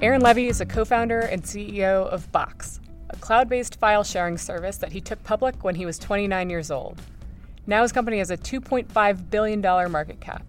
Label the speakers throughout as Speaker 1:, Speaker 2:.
Speaker 1: Aaron Levie is a co founder and CEO of Box, a cloud based file sharing service that he took public when he was 29 years old. Now his company has a $2.5 billion market cap.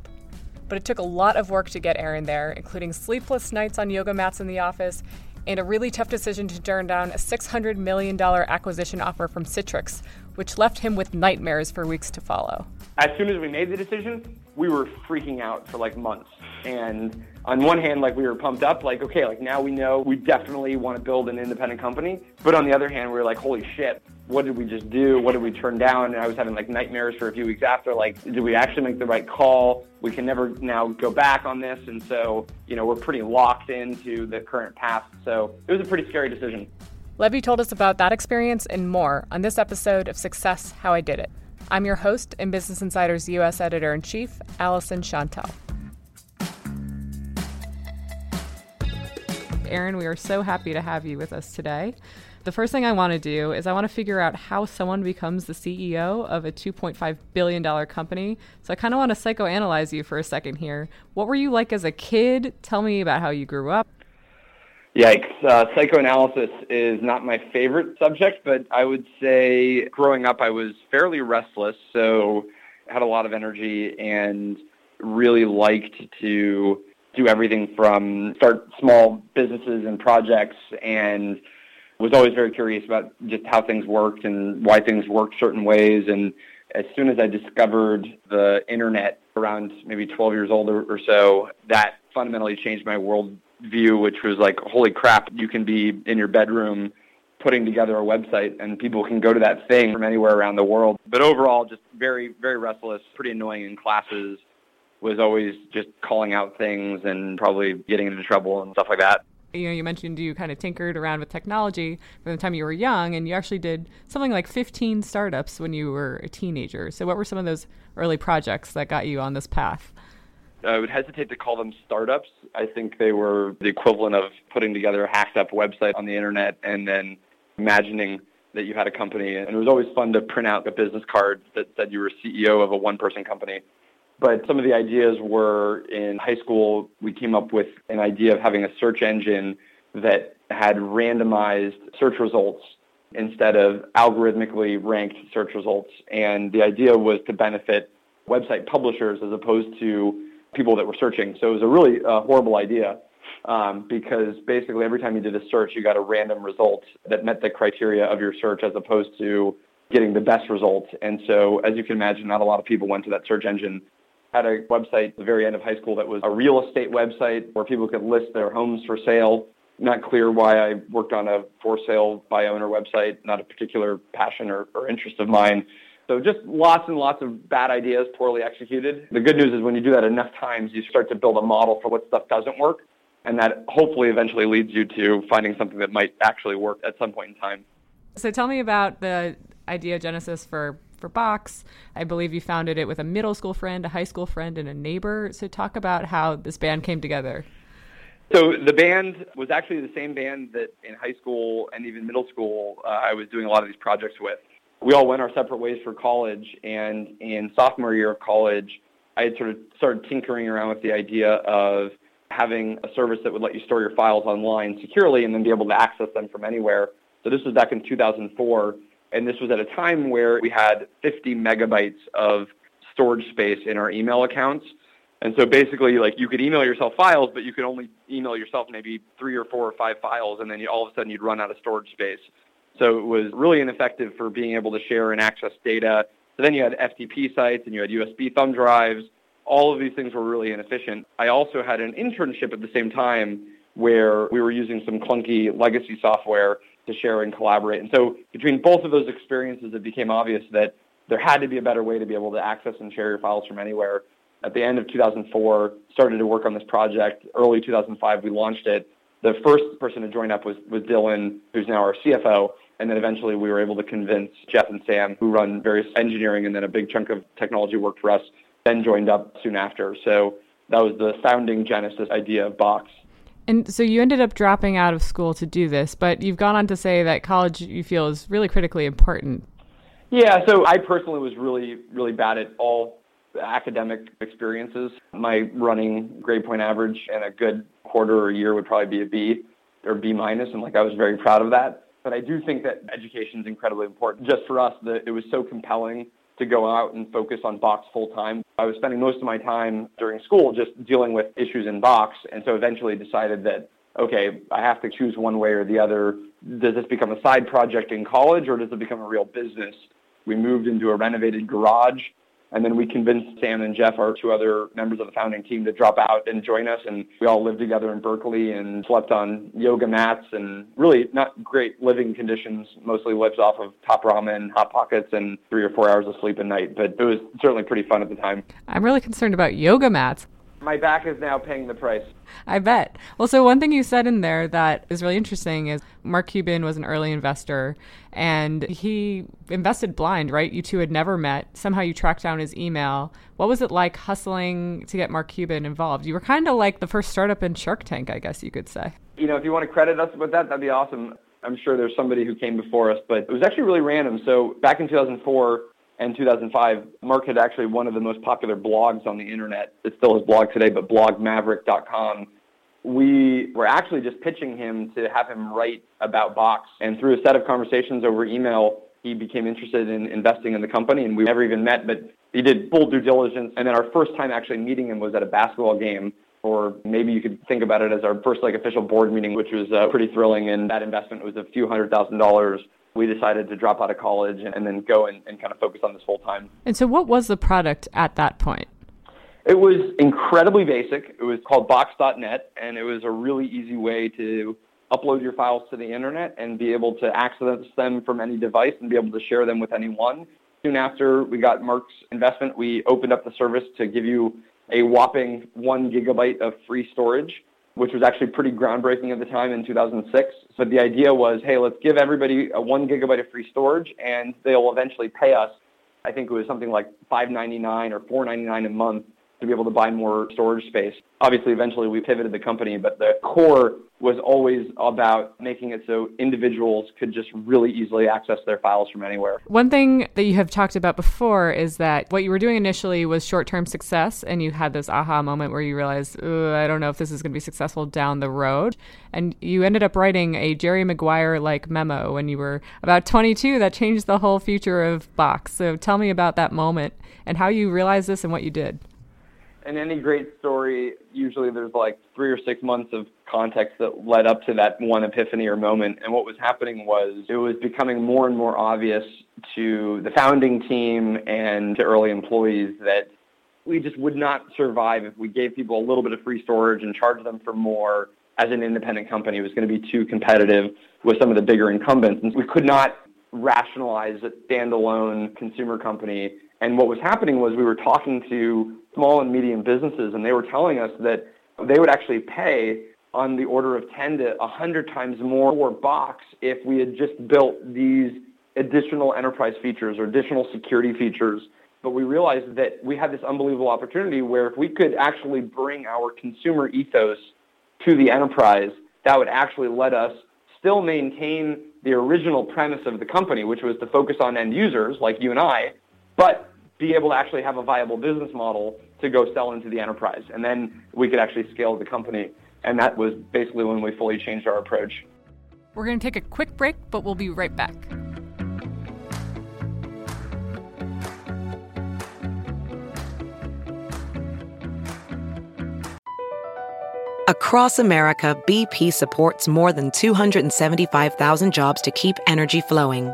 Speaker 1: But it took a lot of work to get Aaron there, including sleepless nights on yoga mats in the office and a really tough decision to turn down a $600 million acquisition offer from Citrix, which left him with nightmares for weeks to follow.
Speaker 2: As soon as we made the decision, we were freaking out for like months. And on one hand, like we were pumped up, like, okay, like now we know we definitely want to build an independent company. But on the other hand, we were like, holy shit, what did we just do? What did we turn down? And I was having like nightmares for a few weeks after, like, did we actually make the right call? We can never now go back on this. And so, you know, we're pretty locked into the current path. So it was a pretty scary decision.
Speaker 1: Levie told us about that experience and more on this episode of Success How I Did It. I'm your host and Business Insider's U.S. Editor in Chief, Alyson Shontell. Aaron, we are so happy to have you with us today. The first thing I want to do is I want to figure out how someone becomes the CEO of a $2.5 billion company. So I kind of want to psychoanalyze you for a second here. What were you like as a kid? Tell me about how you grew up.
Speaker 2: Yikes. Uh, psychoanalysis is not my favorite subject, but I would say growing up I was fairly restless, so had a lot of energy and really liked to do everything from start small businesses and projects and was always very curious about just how things worked and why things worked certain ways. And as soon as I discovered the internet around maybe 12 years old or, or so, that fundamentally changed my world view, which was like, holy crap, you can be in your bedroom putting together a website and people can go to that thing from anywhere around the world. But overall, just very, very restless, pretty annoying in classes, was always just calling out things and probably getting into trouble and stuff like that.
Speaker 1: You know, you mentioned you kind of tinkered around with technology from the time you were young, and you actually did something like 15 startups when you were a teenager. So, what were some of those early projects that got you on this path?
Speaker 2: I would hesitate to call them startups. I think they were the equivalent of putting together a hacked up website on the internet and then imagining that you had a company. And it was always fun to print out a business card that said you were CEO of a one person company. But some of the ideas were in high school, we came up with an idea of having a search engine that had randomized search results instead of algorithmically ranked search results. And the idea was to benefit website publishers as opposed to people that were searching. So it was a really uh, horrible idea um, because basically every time you did a search, you got a random result that met the criteria of your search as opposed to getting the best results. And so, as you can imagine, not a lot of people went to that search engine had a website at the very end of high school that was a real estate website where people could list their homes for sale. Not clear why I worked on a for sale by owner website, not a particular passion or, or interest of mine. So just lots and lots of bad ideas poorly executed. The good news is when you do that enough times, you start to build a model for what stuff doesn't work. And that hopefully eventually leads you to finding something that might actually work at some point in time.
Speaker 1: So tell me about the idea genesis for for Box. I believe you founded it with a middle school friend, a high school friend, and a neighbor. So talk about how this band came together.
Speaker 2: So the band was actually the same band that in high school and even middle school uh, I was doing a lot of these projects with. We all went our separate ways for college, and in sophomore year of college, I had sort of started tinkering around with the idea of having a service that would let you store your files online securely and then be able to access them from anywhere. So this was back in 2004 And this was at a time where we had 50 megabytes of storage space in our email accounts. And so basically, like you could email yourself files, but you could only email yourself maybe three or four or five files, and then you, all of a sudden you'd run out of storage space. So it was really ineffective for being able to share and access data. So then you had FTP sites and you had USB thumb drives. All of these things were really inefficient. I also had an internship at the same time where we were using some clunky legacy software to share and collaborate. And so between both of those experiences, it became obvious that there had to be a better way to be able to access and share your files from anywhere. At the end of 2004, started to work on this project. Early 2005, we launched it. The first person to join up was, was Dylan, who's now our CFO. And then eventually we were able to convince Jeff and Sam, who run various engineering and then a big chunk of technology work for us, then joined up soon after. So that was the founding genesis idea of Box.
Speaker 1: And so you ended up dropping out of school to do this, but you've gone on to say that college you feel is really critically important.
Speaker 2: Yeah, so I personally was really, really bad at all academic experiences. My running grade point average and a good quarter or year would probably be a B or B minus, and like I was very proud of that. But I do think that education is incredibly important. Just for us, that it was so compelling to go out and focus on Box full time. I was spending most of my time during school just dealing with issues in Box, and so eventually decided that okay, I have to choose one way or the other. Does this become a side project in college, or does it become a real business? We moved into a renovated garage and then we convinced Sam and Jeff, our two other members of the founding team, to drop out and join us. And we all lived together in Berkeley and slept on yoga mats and really not great living conditions. Mostly lived off of top ramen, hot pockets, and three or four hours of sleep a night. But it was certainly pretty fun at the time.
Speaker 1: I'm really concerned about yoga mats.
Speaker 2: My back is now paying the price.
Speaker 1: I bet. Well, so one thing you said in there that is really interesting is Mark Cuban was an early investor and he invested blind, right? You two had never met. Somehow you tracked down his email. What was it like hustling to get Mark Cuban involved? You were kind of like the first startup in Shark Tank, I guess you could say.
Speaker 2: You know, if you want to credit us with that, that'd be awesome. I'm sure there's somebody who came before us, but it was actually really random. So back in 2004, and 2005, Mark had actually one of the most popular blogs on the internet. It's still his blog today, but blogmaverick.com. We were actually just pitching him to have him write about Box. And through a set of conversations over email, he became interested in investing in the company. And we never even met, but he did full due diligence. And then our first time actually meeting him was at a basketball game or maybe you could think about it as our first like official board meeting, which was uh, pretty thrilling. And that investment was a few hundred thousand dollars we decided to drop out of college and, and then go and, and kind of focus on this full time.
Speaker 1: And so, what was the product at that point?
Speaker 2: It was incredibly basic. It was called Box.net, and it was a really easy way to upload your files to the internet and be able to access them from any device and be able to share them with anyone. Soon after we got Mark's investment, we opened up the service to give you a whopping one gigabyte of free storage which was actually pretty groundbreaking at the time in 2006. But the idea was, hey, let's give everybody a one gigabyte of free storage, and they'll eventually pay us. I think it was something like 5.99 or 4.99 a month to be able to buy more storage space. Obviously, eventually we pivoted the company, but the core was always about making it so individuals could just really easily access their files from anywhere.
Speaker 1: One thing that you have talked about before is that what you were doing initially was short term success, and you had this aha moment where you realized, I don't know if this is going to be successful down the road. And you ended up writing a Jerry Maguire like memo when you were about 22 that changed the whole future of Box. So tell me about that moment and how you realized this and what you did
Speaker 2: in any great story, usually there's like three or six months of context that led up to that one epiphany or moment. And what was happening was it was becoming more and more obvious to the founding team and to early employees that we just would not survive if we gave people a little bit of free storage and charged them for more as an independent company. It was going to be too competitive with some of the bigger incumbents. And we could not rationalize a standalone consumer company and what was happening was we were talking to small and medium businesses, and they were telling us that they would actually pay on the order of 10 to 100 times more for Box if we had just built these additional enterprise features or additional security features. But we realized that we had this unbelievable opportunity where if we could actually bring our consumer ethos to the enterprise, that would actually let us still maintain the original premise of the company, which was to focus on end users like you and I, but be able to actually have a viable business model to go sell into the enterprise. And then we could actually scale the company. And that was basically when we fully changed our approach.
Speaker 1: We're going to take a quick break, but we'll be right back.
Speaker 3: Across America, BP supports more than 275,000 jobs to keep energy flowing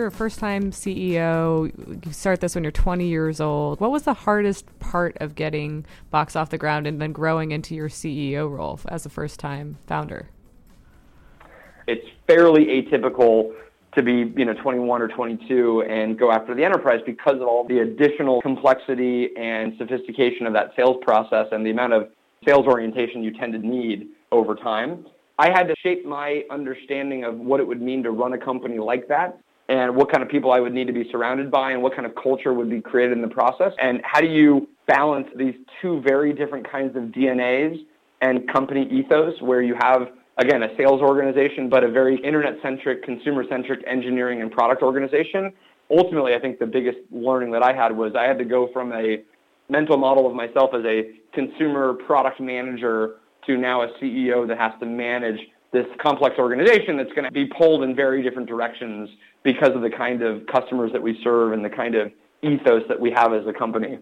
Speaker 1: You're a first time CEO. You start this when you're 20 years old. What was the hardest part of getting Box off the ground and then growing into your CEO role as a first time founder?
Speaker 2: It's fairly atypical to be, you know, 21 or 22 and go after the enterprise because of all the additional complexity and sophistication of that sales process and the amount of sales orientation you tend to need over time. I had to shape my understanding of what it would mean to run a company like that and what kind of people I would need to be surrounded by and what kind of culture would be created in the process. And how do you balance these two very different kinds of DNAs and company ethos where you have, again, a sales organization, but a very internet-centric, consumer-centric engineering and product organization. Ultimately, I think the biggest learning that I had was I had to go from a mental model of myself as a consumer product manager to now a CEO that has to manage this complex organization that's going to be pulled in very different directions because of the kind of customers that we serve and the kind of ethos that we have as a company.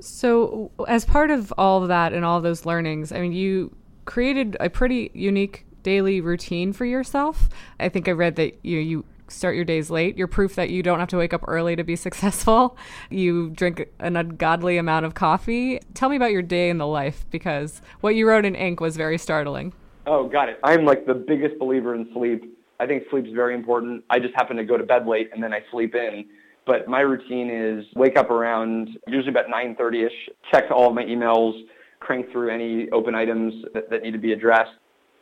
Speaker 1: So, as part of all of that and all those learnings, I mean, you created a pretty unique daily routine for yourself. I think I read that you you start your days late. You're proof that you don't have to wake up early to be successful. You drink an ungodly amount of coffee. Tell me about your day in the life because what you wrote in ink was very startling.
Speaker 2: Oh, got it. I'm like the biggest believer in sleep. I think sleep's very important. I just happen to go to bed late and then I sleep in. But my routine is wake up around usually about 9:30ish, check all of my emails, crank through any open items that, that need to be addressed,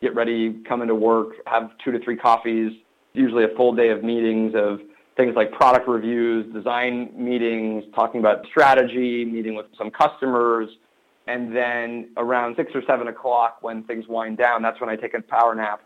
Speaker 2: get ready, come into work, have two to three coffees, usually a full day of meetings of things like product reviews, design meetings, talking about strategy, meeting with some customers, and then around six or seven o'clock when things wind down, that's when I take a power nap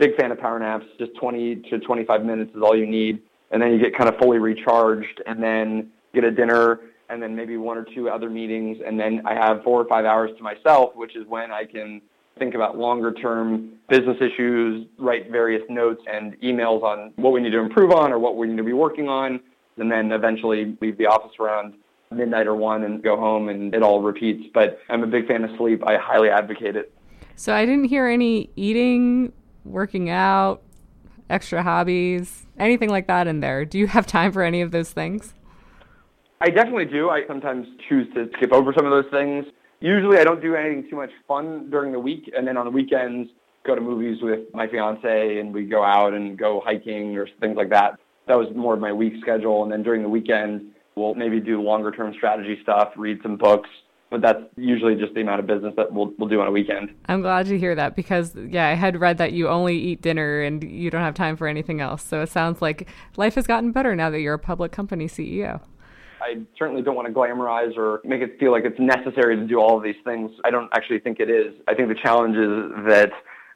Speaker 2: big fan of power naps. Just 20 to 25 minutes is all you need. And then you get kind of fully recharged and then get a dinner and then maybe one or two other meetings. And then I have four or five hours to myself, which is when I can think about longer term business issues, write various notes and emails on what we need to improve on or what we need to be working on. And then eventually leave the office around midnight or one and go home and it all repeats. But I'm a big fan of sleep. I highly advocate it.
Speaker 1: So I didn't hear any eating working out, extra hobbies, anything like that in there. Do you have time for any of those things?
Speaker 2: I definitely do. I sometimes choose to skip over some of those things. Usually I don't do anything too much fun during the week, and then on the weekends, go to movies with my fiance and we go out and go hiking or things like that. That was more of my week schedule. And then during the weekend, we'll maybe do longer term strategy stuff, read some books, but that's usually just the amount of business that we'll, we'll do on a weekend.
Speaker 1: I'm glad to hear that because, yeah, I had read that you only eat dinner and you don't have time for anything else. So it sounds like life has gotten better now that you're a public company CEO.
Speaker 2: I certainly don't want to glamorize or make it feel like it's necessary to do all of these things. I don't actually think it is. I think the challenge is that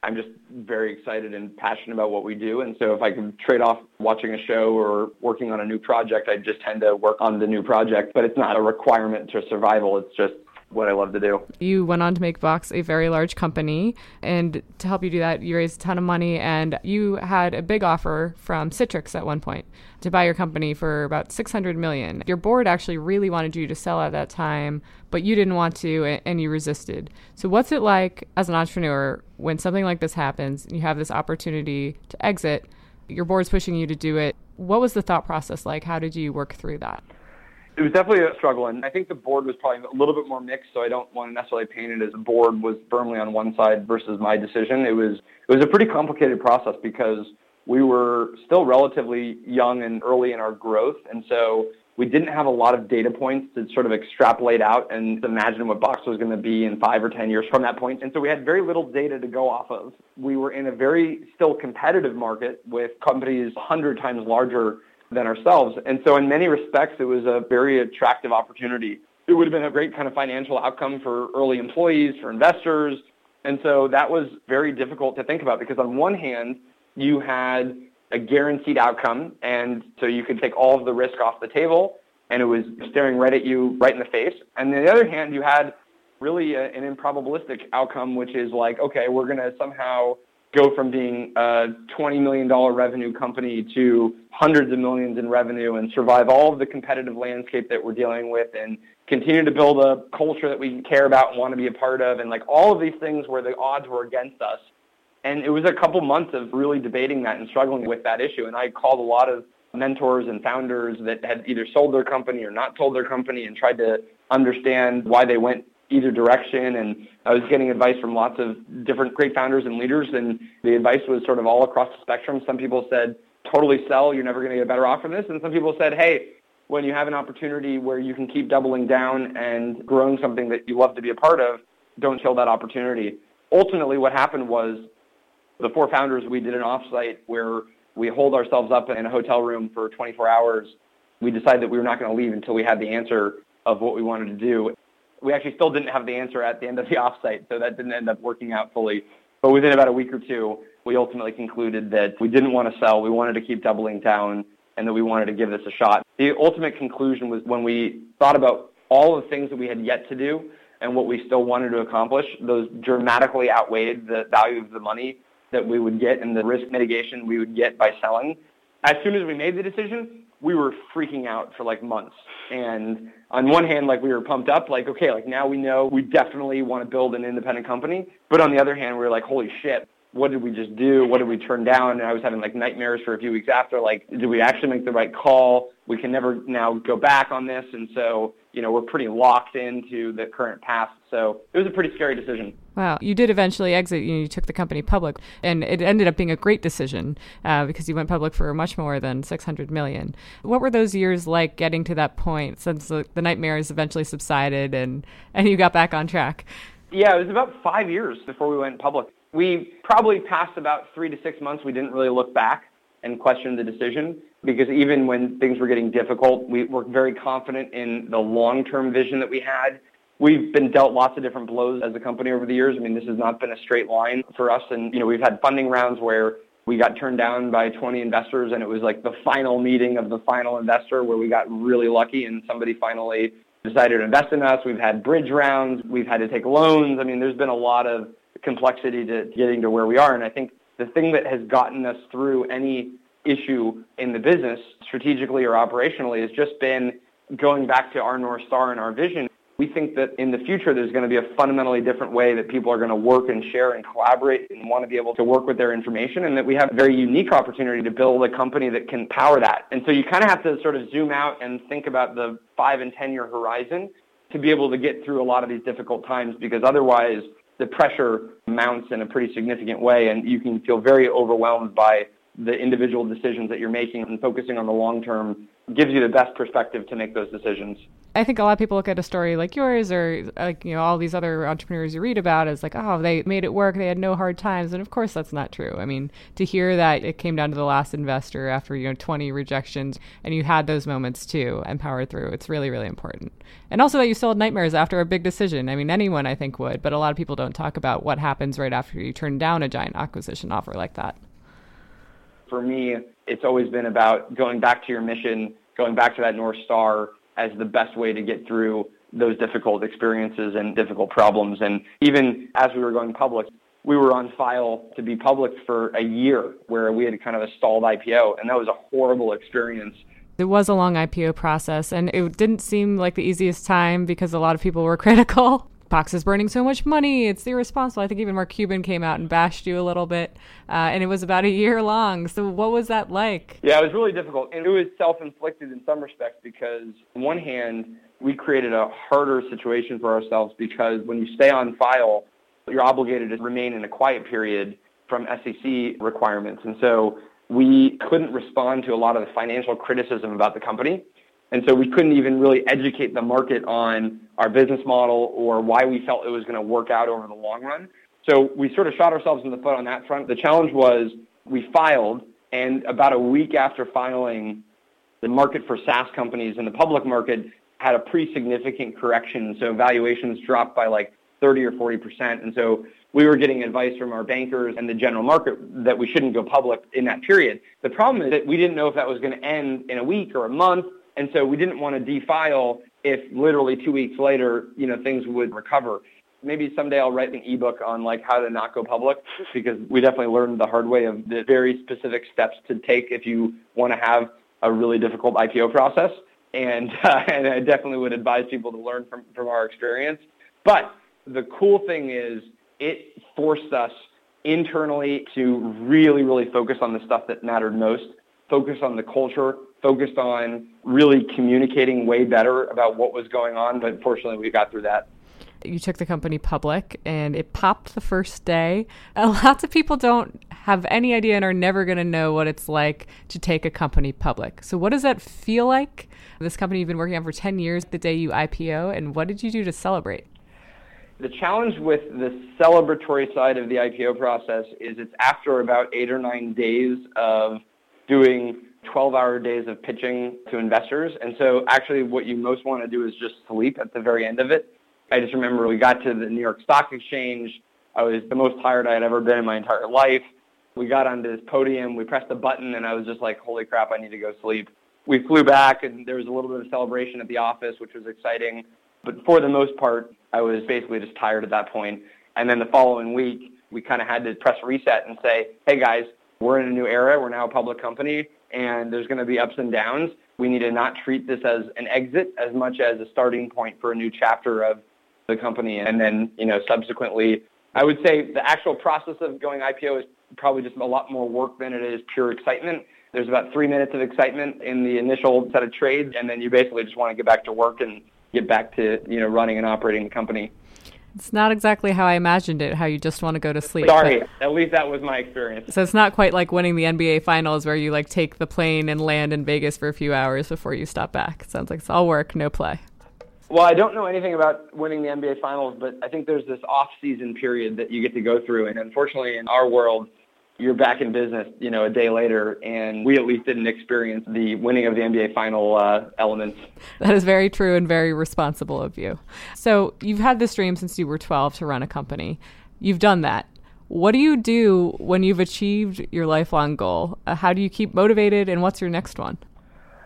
Speaker 2: I'm just very excited and passionate about what we do. And so if I can trade off watching a show or working on a new project, I just tend to work on the new project. But it's not a requirement to survival. It's just what I love to do.
Speaker 1: You went on to make Box a very large company, and to help you do that, you raised a ton of money, and you had a big offer from Citrix at one point to buy your company for about 600 million. Your board actually really wanted you to sell at that time, but you didn't want to, and you resisted. So, what's it like as an entrepreneur when something like this happens? and You have this opportunity to exit. Your board's pushing you to do it. What was the thought process like? How did you work through that?
Speaker 2: It was definitely a struggle, and I think the board was probably a little bit more mixed. So I don't want to necessarily paint it as the board was firmly on one side versus my decision. It was it was a pretty complicated process because we were still relatively young and early in our growth, and so we didn't have a lot of data points to sort of extrapolate out and imagine what Box was going to be in five or 10 years from that point. And so we had very little data to go off of. We were in a very still competitive market with companies 100 times larger than ourselves. And so in many respects, it was a very attractive opportunity. It would have been a great kind of financial outcome for early employees, for investors. And so that was very difficult to think about because on one hand, you had a guaranteed outcome, and so you could take all of the risk off the table, and it was staring right at you, right in the face. And on the other hand, you had really a, an improbabilistic outcome, which is like, okay, we're going to somehow go from being a $20 million revenue company to hundreds of millions in revenue and survive all of the competitive landscape that we're dealing with and continue to build a culture that we care about and want to be a part of and like all of these things where the odds were against us. And it was a couple months of really debating that and struggling with that issue. And I called a lot of mentors and founders that had either sold their company or not sold their company and tried to understand why they went either direction. And I was getting advice from lots of different great founders and leaders. And the advice was sort of all across the spectrum. Some people said, totally sell, you're never going to get a better offer than this. And some people said, hey, when you have an opportunity where you can keep doubling down and growing something that you love to be a part of, don't kill that opportunity. Ultimately, what happened was the four founders, we did an offsite where we holed ourselves up in a hotel room for 24 hours. We decided that we were not going to leave until we had the answer of what we wanted to do we actually still didn't have the answer at the end of the offsite, so that didn't end up working out fully. But within about a week or two, we ultimately concluded that we didn't want to sell. We wanted to keep doubling down and that we wanted to give this a shot. The ultimate conclusion was when we thought about all the things that we had yet to do and what we still wanted to accomplish, those dramatically outweighed the value of the money that we would get and the risk mitigation we would get by selling. As soon as we made the decision, we were freaking out for like months. And on one hand, like we were pumped up, like, okay, like now we know we definitely want to build an independent company. But on the other hand, we were like, holy shit, what did we just do? What did we turn down? And I was having like nightmares for a few weeks after, like, did we actually make the right call? We can never now go back on this. And so, you know, we're pretty locked into the current path. So it was a pretty scary decision.
Speaker 1: Wow. You did eventually exit. You, know, you took the company public, and it ended up being a great decision uh, because you went public for much more than 600 million. What were those years like getting to that point since the, the nightmares eventually subsided and, and you got back on track?
Speaker 2: Yeah, it was about five years before we went public. We probably passed about three to six months. We didn't really look back and question the decision because even when things were getting difficult, we were very confident in the long-term vision that we had. We've been dealt lots of different blows as a company over the years. I mean, this has not been a straight line for us. And, you know, we've had funding rounds where we got turned down by 20 investors and it was like the final meeting of the final investor where we got really lucky and somebody finally decided to invest in us. We've had bridge rounds. We've had to take loans. I mean, there's been a lot of complexity to getting to where we are. And I think the thing that has gotten us through any issue in the business, strategically or operationally, has just been going back to our North Star and our vision. We think that in the future there's going to be a fundamentally different way that people are going to work and share and collaborate and want to be able to work with their information and that we have a very unique opportunity to build a company that can power that. And so you kind of have to sort of zoom out and think about the five and 10 year horizon to be able to get through a lot of these difficult times because otherwise the pressure mounts in a pretty significant way and you can feel very overwhelmed by the individual decisions that you're making and focusing on the long term gives you the best perspective to make those decisions.
Speaker 1: I think a lot of people look at a story like yours or like you know all these other entrepreneurs you read about as like oh they made it work they had no hard times and of course that's not true. I mean to hear that it came down to the last investor after you know 20 rejections and you had those moments too and powered through it's really really important. And also that you still had nightmares after a big decision. I mean anyone I think would, but a lot of people don't talk about what happens right after you turn down a giant acquisition offer like that.
Speaker 2: For me, it's always been about going back to your mission, going back to that North Star as the best way to get through those difficult experiences and difficult problems. And even as we were going public, we were on file to be public for a year where we had kind of a stalled IPO. And that was a horrible experience.
Speaker 1: It was a long IPO process, and it didn't seem like the easiest time because a lot of people were critical. Box is burning so much money. It's irresponsible. I think even Mark Cuban came out and bashed you a little bit, uh, and it was about a year long. So, what was that like?
Speaker 2: Yeah, it was really difficult. And it was self inflicted in some respects because, on one hand, we created a harder situation for ourselves because when you stay on file, you're obligated to remain in a quiet period from SEC requirements. And so we couldn't respond to a lot of the financial criticism about the company. And so we couldn't even really educate the market on our business model or why we felt it was going to work out over the long run. So we sort of shot ourselves in the foot on that front. The challenge was we filed, and about a week after filing, the market for SaaS companies in the public market had a pretty significant correction. So valuations dropped by like 30 or 40 percent. And so we were getting advice from our bankers and the general market that we shouldn't go public in that period. The problem is that we didn't know if that was going to end in a week or a month. And so we didn't want to defile if literally two weeks later, you know, things would recover. Maybe someday I'll write an ebook on like how to not go public because we definitely learned the hard way of the very specific steps to take if you want to have a really difficult IPO process. And, uh, and I definitely would advise people to learn from, from our experience. But the cool thing is it forced us internally to really, really focus on the stuff that mattered most, focus on the culture, focused on really communicating way better about what was going on. But fortunately, we got through that.
Speaker 1: You took the company public and it popped the first day. Lots of people don't have any idea and are never going to know what it's like to take a company public. So, what does that feel like? This company you've been working on for 10 years, the day you IPO, and what did you do to celebrate?
Speaker 2: The challenge with the celebratory side of the IPO process is it's after about eight or nine days of doing 12 hour days of pitching to investors. And so actually what you most want to do is just sleep at the very end of it. I just remember we got to the New York Stock Exchange. I was the most tired I had ever been in my entire life. We got onto this podium, we pressed a button, and I was just like, holy crap, I need to go sleep. We flew back, and there was a little bit of celebration at the office, which was exciting. But for the most part, I was basically just tired at that point. And then the following week, we kind of had to press reset and say, hey guys, we're in a new era. We're now a public company, and there's going to be ups and downs. We need to not treat this as an exit as much as a starting point for a new chapter of the company. And then, you know, subsequently, I would say the actual process of going IPO is probably just a lot more work than it is pure excitement. There's about three minutes of excitement in the initial set of trades, and then you basically just want to get back to work and get back to you know running and operating the company.
Speaker 1: It's not exactly how I imagined it, how you just want to go to sleep.
Speaker 2: Sorry, at least that was my experience.
Speaker 1: So it's not quite like winning the NBA finals where you like take the plane and land in Vegas for a few hours before you stop back. It sounds like it's all work, no play.
Speaker 2: Well, I don't know anything about winning the NBA finals, but I think there's this off-season period that you get to go through and unfortunately in our world you're back in business, you know, a day later, and we at least didn't experience the winning of the NBA final uh, elements.
Speaker 1: That is very true and very responsible of you. So you've had this dream since you were 12 to run a company. You've done that. What do you do when you've achieved your lifelong goal? Uh, how do you keep motivated, and what's your next one?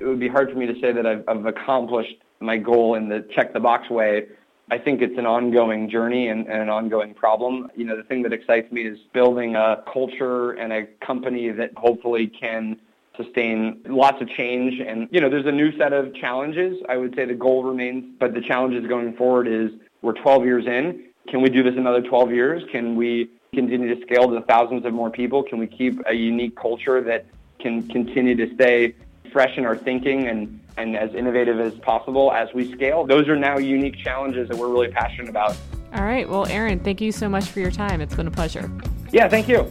Speaker 2: It would be hard for me to say that I've, I've accomplished my goal in the check the box way I think it's an ongoing journey and, and, an ongoing problem. You know, the thing that excites me is building a culture and a company that hopefully can sustain lots of change. And, you know, there's a new set of challenges. I would say the goal remains, but the challenges going forward is we're 12 years in. Can we do this another 12 years? Can we continue to scale to thousands of more people? Can we keep a unique culture that can continue to stay fresh in our thinking and and as innovative as possible as we scale. Those are now unique challenges that we're really passionate about.
Speaker 1: All right. Well, Aaron, thank you so much for your time. It's been a pleasure.
Speaker 2: Yeah, thank you.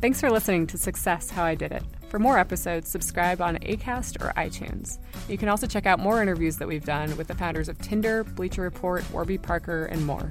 Speaker 1: Thanks for listening to Success How I Did It. For more episodes, subscribe on ACAST or iTunes. You can also check out more interviews that we've done with the founders of Tinder, Bleacher Report, Warby Parker, and more.